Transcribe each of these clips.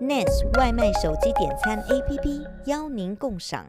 NES 外卖手机点餐 APP 邀您共赏。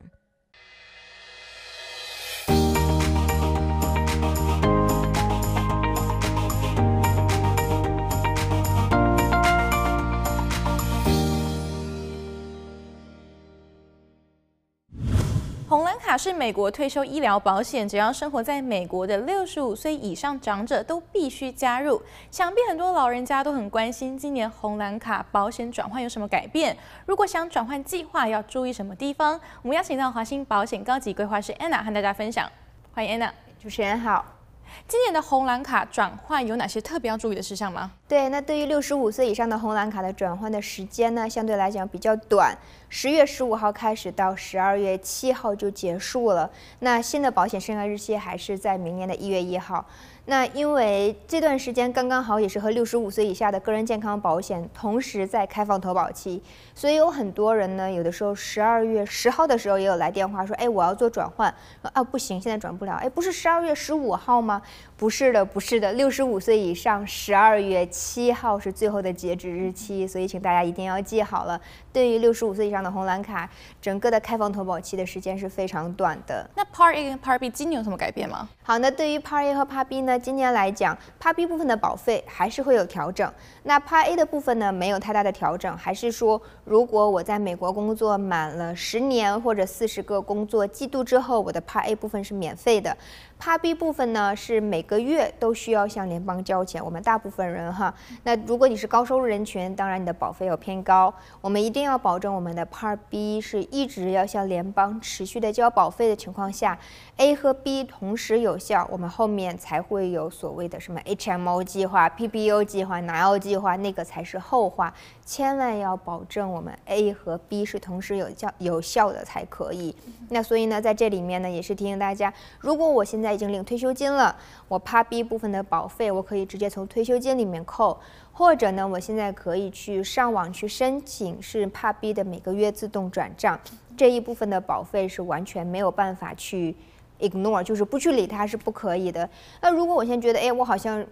红蓝卡是美国退休医疗保险，只要生活在美国的六十五岁以上长者都必须加入。想必很多老人家都很关心，今年红蓝卡保险转换有什么改变？如果想转换计划，要注意什么地方？我们邀请到华兴保险高级规划师 Anna 和大家分享。欢迎 Anna，主持人好。今年的红蓝卡转换有哪些特别要注意的事项吗？对，那对于六十五岁以上的红蓝卡的转换的时间呢，相对来讲比较短，十月十五号开始到十二月七号就结束了。那新的保险生效日期还是在明年的一月一号。那因为这段时间刚刚好也是和六十五岁以下的个人健康保险同时在开放投保期，所以有很多人呢，有的时候十二月十号的时候也有来电话说，哎，我要做转换，啊，不行，现在转不了，哎，不是十二月十五号吗？不是的，不是的，六十五岁以上十二月七号是最后的截止日期，所以请大家一定要记好了。对于六十五岁以上的红蓝卡，整个的开放投保期的时间是非常短的。那 Part A 跟 Part B 今年有什么改变吗？好，那对于 Part A 和 Part B 呢，今年来讲，Part B 部分的保费还是会有调整。那 Part A 的部分呢，没有太大的调整，还是说，如果我在美国工作满了十年或者四十个工作季度之后，我的 Part A 部分是免费的。Part B 部分呢，是每个月都需要向联邦交钱。我们大部分人哈，那如果你是高收入人群，当然你的保费要偏高。我们一定要保证我们的 Part B 是一直要向联邦持续的交保费的情况下，A 和 B 同时有效，我们后面才会会有所谓的什么 HMO 计划、PPO 计划、拿药计划，那个才是后话。千万要保证我们 A 和 B 是同时有效有效的才可以。那所以呢，在这里面呢，也是提醒大家，如果我现在已经领退休金了，我怕 B 部分的保费我可以直接从退休金里面扣，或者呢，我现在可以去上网去申请，是怕 B 的每个月自动转账，这一部分的保费是完全没有办法去 ignore，就是不去理它是不可以的。那如果我现在觉得，哎，我好像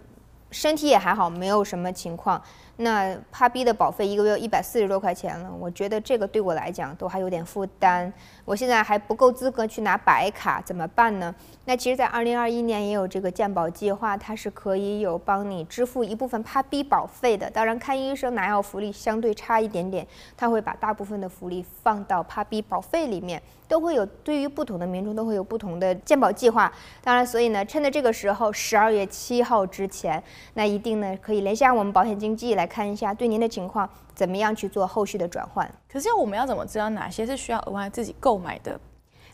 身体也还好，没有什么情况。那 Part B 的保费一个月一百四十多块钱了，我觉得这个对我来讲都还有点负担。我现在还不够资格去拿白卡，怎么办呢？那其实，在二零二一年也有这个健保计划，它是可以有帮你支付一部分 Part B 保费的。当然，看医生拿药福利相对差一点点，他会把大部分的福利放到 Part B 保费里面，都会有对于不同的民众都会有不同的健保计划。当然，所以呢，趁着这个时候，十二月七号之前，那一定呢可以联系我们保险经纪来。看一下对您的情况怎么样去做后续的转换。可是我们要怎么知道哪些是需要额外自己购买的？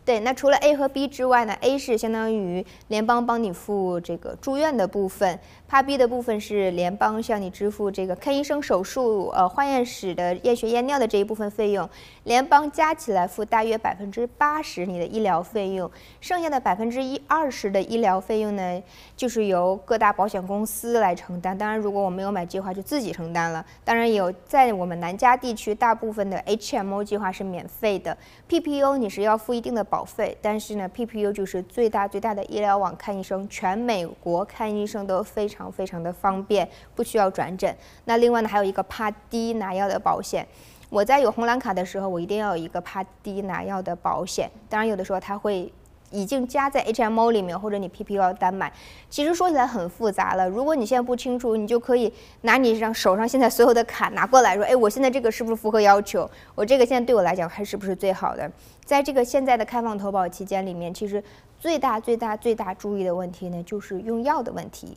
对，那除了 A 和 B 之外呢？A 是相当于联邦帮你付这个住院的部分，Part B 的部分是联邦向你支付这个看医生、手术、呃化验室的验血验尿的这一部分费用，联邦加起来付大约百分之八十你的医疗费用，剩下的百分之一二十的医疗费用呢，就是由各大保险公司来承担。当然，如果我没有买计划，就自己承担了。当然有在我们南加地区，大部分的 HMO 计划是免费的，PPO 你是要付一定的保。费，但是呢，PPO 就是最大最大的医疗网看医生，全美国看医生都非常非常的方便，不需要转诊。那另外呢，还有一个 Part D 拿药的保险。我在有红蓝卡的时候，我一定要有一个 Part D 拿药的保险。当然，有的时候它会。已经加在 HMO 里面，或者你 PPO 要单买，其实说起来很复杂了。如果你现在不清楚，你就可以拿你上手上现在所有的卡拿过来说，哎，我现在这个是不是符合要求？我这个现在对我来讲还是不是最好的？在这个现在的开放投保期间里面，其实最大最大最大注意的问题呢，就是用药的问题。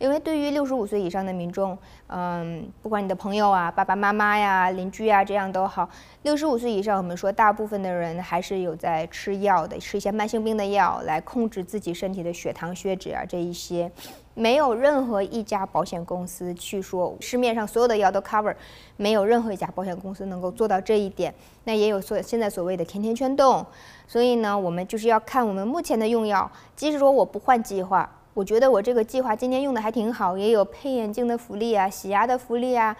因为对于六十五岁以上的民众，嗯，不管你的朋友啊、爸爸妈妈呀、邻居啊，这样都好。六十五岁以上，我们说大部分的人还是有在吃药的，吃一些慢性病的药来控制自己身体的血糖、血脂啊这一些。没有任何一家保险公司去说市面上所有的药都 cover，没有任何一家保险公司能够做到这一点。那也有所现在所谓的甜甜圈洞，所以呢，我们就是要看我们目前的用药，即使说我不换计划。我觉得我这个计划今天用的还挺好，也有配眼镜的福利啊，洗牙的福利啊，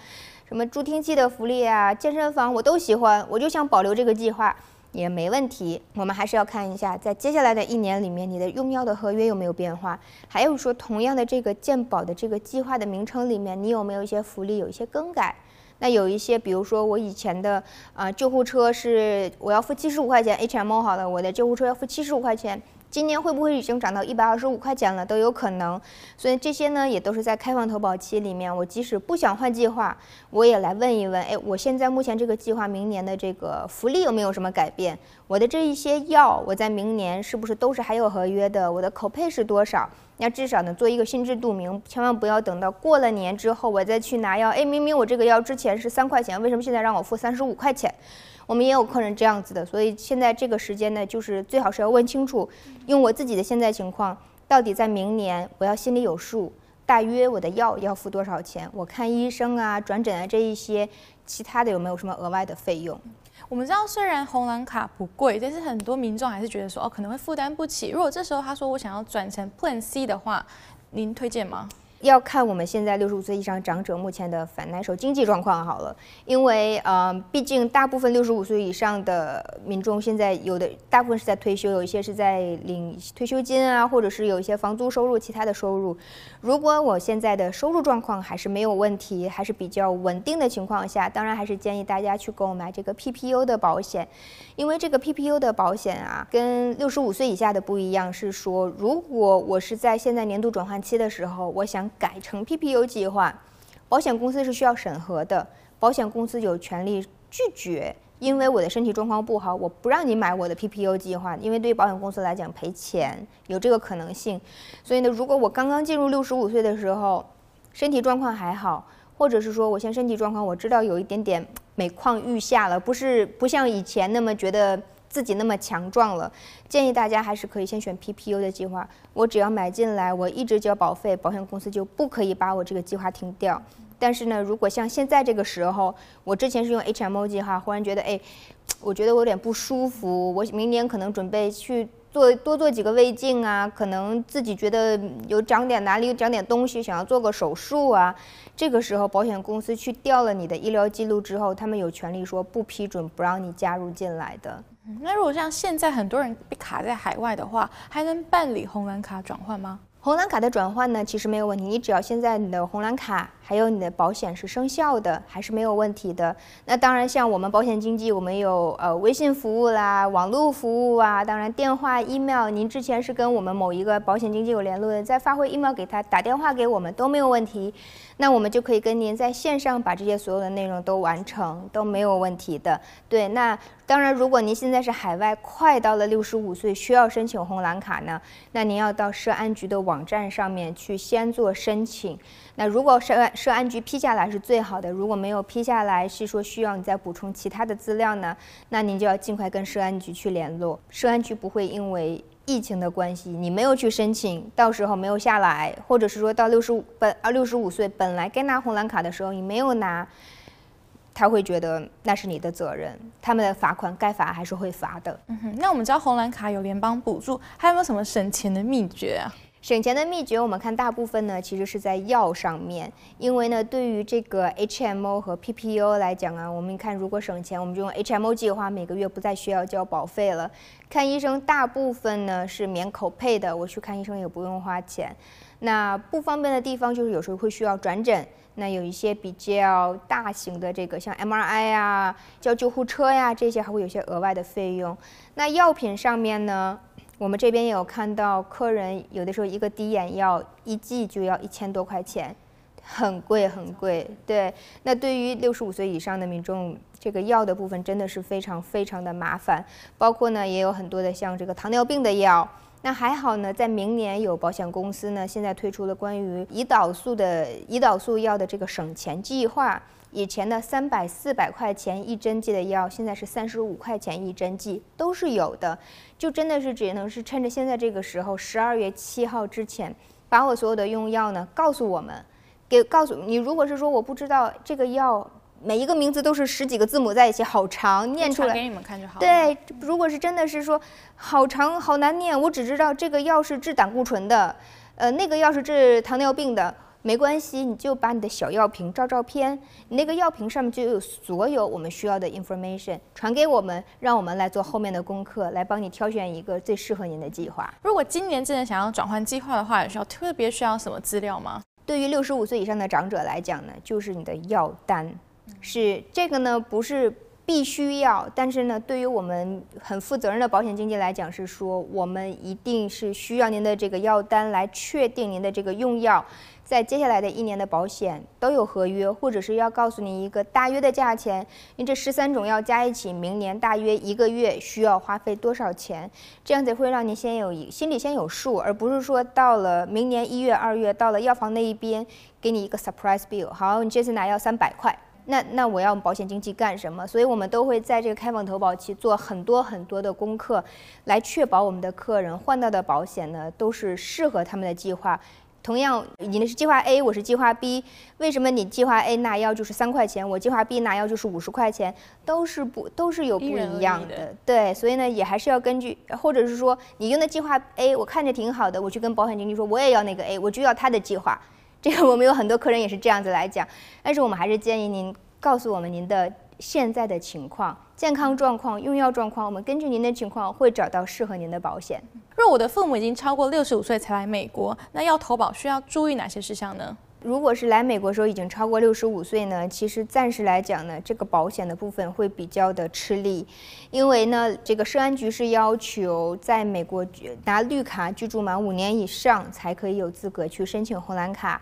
什么助听器的福利啊，健身房我都喜欢，我就想保留这个计划也没问题。我们还是要看一下，在接下来的一年里面，你的用药的合约有没有变化，还有说同样的这个健保的这个计划的名称里面，你有没有一些福利有一些更改。那有一些，比如说我以前的啊、救护车是我要付七十五块钱，HMO 好了，我的救护车要付七十五块钱。今年会不会已经涨到一百二十五块钱了？都有可能，所以这些呢也都是在开放投保期里面。我即使不想换计划，我也来问一问：哎，我现在目前这个计划明年的这个福利有没有什么改变？我的这一些药，我在明年是不是都是还有合约的？我的口配是多少？那至少呢做一个心知肚明，千万不要等到过了年之后我再去拿药。哎，明明我这个药之前是三块钱，为什么现在让我付三十五块钱？我们也有客人这样子的，所以现在这个时间呢，就是最好是要问清楚，用我自己的现在情况，到底在明年我要心里有数，大约我的药要付多少钱？我看医生啊、转诊啊这一些，其他的有没有什么额外的费用？我们知道虽然红蓝卡不贵，但是很多民众还是觉得说哦可能会负担不起。如果这时候他说我想要转成 Plan C 的话，您推荐吗？要看我们现在六十五岁以上长者目前的 financial 经济状况好了，因为呃，毕竟大部分六十五岁以上的民众现在有的大部分是在退休，有一些是在领退休金啊，或者是有一些房租收入、其他的收入。如果我现在的收入状况还是没有问题，还是比较稳定的情况下，当然还是建议大家去购买这个 PPO 的保险，因为这个 PPO 的保险啊，跟六十五岁以下的不一样，是说如果我是在现在年度转换期的时候，我想改成 PPO 计划，保险公司是需要审核的。保险公司有权利拒绝，因为我的身体状况不好，我不让你买我的 PPO 计划。因为对于保险公司来讲，赔钱有这个可能性。所以呢，如果我刚刚进入六十五岁的时候，身体状况还好，或者是说我现在身体状况我知道有一点点每况愈下了，不是不像以前那么觉得。自己那么强壮了，建议大家还是可以先选 PPU 的计划。我只要买进来，我一直交保费，保险公司就不可以把我这个计划停掉。但是呢，如果像现在这个时候，我之前是用 HMO 计划，忽然觉得，哎，我觉得我有点不舒服，我明年可能准备去做多做几个胃镜啊，可能自己觉得有长点哪里有长点东西，想要做个手术啊。这个时候，保险公司去调了你的医疗记录之后，他们有权利说不批准，不让你加入进来的。那如果像现在很多人被卡在海外的话，还能办理红蓝卡转换吗？红蓝卡的转换呢，其实没有问题，你只要现在你的红蓝卡还有你的保险是生效的，还是没有问题的。那当然，像我们保险经纪，我们有呃微信服务啦、网络服务啊，当然电话、email，您之前是跟我们某一个保险经纪有联络的，再发回 email 给他，打电话给我们都没有问题。那我们就可以跟您在线上把这些所有的内容都完成，都没有问题的。对，那当然，如果您现在是海外，快到了六十五岁，需要申请红蓝卡呢，那您要到社安局的网站上面去先做申请。那如果社安社安局批下来是最好的，如果没有批下来，是说需要你再补充其他的资料呢，那您就要尽快跟社安局去联络。社安局不会因为疫情的关系，你没有去申请，到时候没有下来，或者是说到六十五本啊六十五岁本来该拿红蓝卡的时候你没有拿，他会觉得那是你的责任，他们的罚款该罚还是会罚的。嗯哼，那我们知道红蓝卡有联邦补助，还有没有什么省钱的秘诀啊？省钱的秘诀，我们看大部分呢，其实是在药上面。因为呢，对于这个 HMO 和 PPO 来讲啊，我们看如果省钱，我们就用 HMO 计划，每个月不再需要交保费了。看医生大部分呢是免口配的，我去看医生也不用花钱。那不方便的地方就是有时候会需要转诊，那有一些比较大型的这个像 MRI 啊、叫救护车呀这些还会有些额外的费用。那药品上面呢？我们这边也有看到客人有的时候一个滴眼药一剂就要一千多块钱，很贵很贵。对，那对于六十五岁以上的民众，这个药的部分真的是非常非常的麻烦。包括呢也有很多的像这个糖尿病的药，那还好呢，在明年有保险公司呢现在推出了关于胰岛素的胰岛素药的这个省钱计划。以前的三百四百块钱一针剂的药，现在是三十五块钱一针剂，都是有的。就真的是只能是趁着现在这个时候，十二月七号之前，把我所有的用药呢告诉我们，给告诉你。如果是说我不知道这个药每一个名字都是十几个字母在一起，好长，念出来给你们看就好。对，如果是真的是说好长好难念，我只知道这个药是治胆固醇的，呃，那个药是治糖尿病的。没关系，你就把你的小药瓶照照片，你那个药瓶上面就有所有我们需要的 information，传给我们，让我们来做后面的功课，来帮你挑选一个最适合您的计划。如果今年真的想要转换计划的话，有需要特别需要什么资料吗？对于六十五岁以上的长者来讲呢，就是你的药单。是这个呢，不是必须要，但是呢，对于我们很负责任的保险经纪来讲，是说我们一定是需要您的这个药单来确定您的这个用药。在接下来的一年的保险都有合约，或者是要告诉您一个大约的价钱，您这十三种药加一起，明年大约一个月需要花费多少钱？这样子会让您先有一心里先有数，而不是说到了明年一月、二月，到了药房那一边给你一个 surprise bill。好，你这次拿药三百块，那那我要保险经纪干什么？所以我们都会在这个开放投保期做很多很多的功课，来确保我们的客人换到的保险呢都是适合他们的计划。同样，你的是计划 A，我是计划 B，为什么你计划 A 拿药就是三块钱，我计划 B 拿药就是五十块钱，都是不都是有不一样的，的，对，所以呢，也还是要根据，或者是说你用的计划 A，我看着挺好的，我去跟保险经纪说我也要那个 A，我就要他的计划，这个我们有很多客人也是这样子来讲，但是我们还是建议您告诉我们您的。现在的情况、健康状况、用药状况，我们根据您的情况会找到适合您的保险。若我的父母已经超过六十五岁才来美国，那要投保需要注意哪些事项呢？如果是来美国时候已经超过六十五岁呢，其实暂时来讲呢，这个保险的部分会比较的吃力，因为呢，这个社安局是要求在美国拿绿卡居住满五年以上才可以有资格去申请红蓝卡。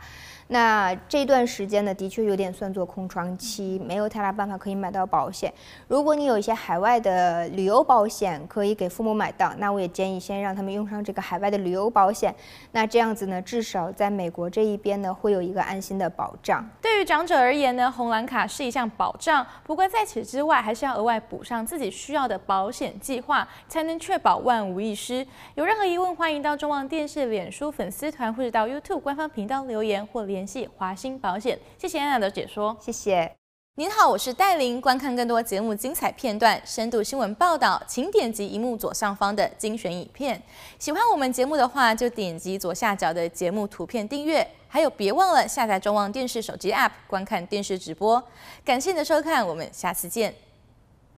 那这段时间呢，的确有点算作空窗期，没有太大办法可以买到保险。如果你有一些海外的旅游保险可以给父母买到，那我也建议先让他们用上这个海外的旅游保险。那这样子呢，至少在美国这一边呢，会有一个安心的保障。对于长者而言呢，红蓝卡是一项保障。不过在此之外，还是要额外补上自己需要的保险计划，才能确保万无一失。有任何疑问，欢迎到中望电视脸书粉丝团，或者到 YouTube 官方频道留言或联。联系华兴保险，谢谢安娜的解说，谢谢。您好，我是戴琳。观看更多节目精彩片段、深度新闻报道，请点击荧幕左上方的精选影片。喜欢我们节目的话，就点击左下角的节目图片订阅，还有别忘了下载中望电视手机 App 观看电视直播。感谢您的收看，我们下次见。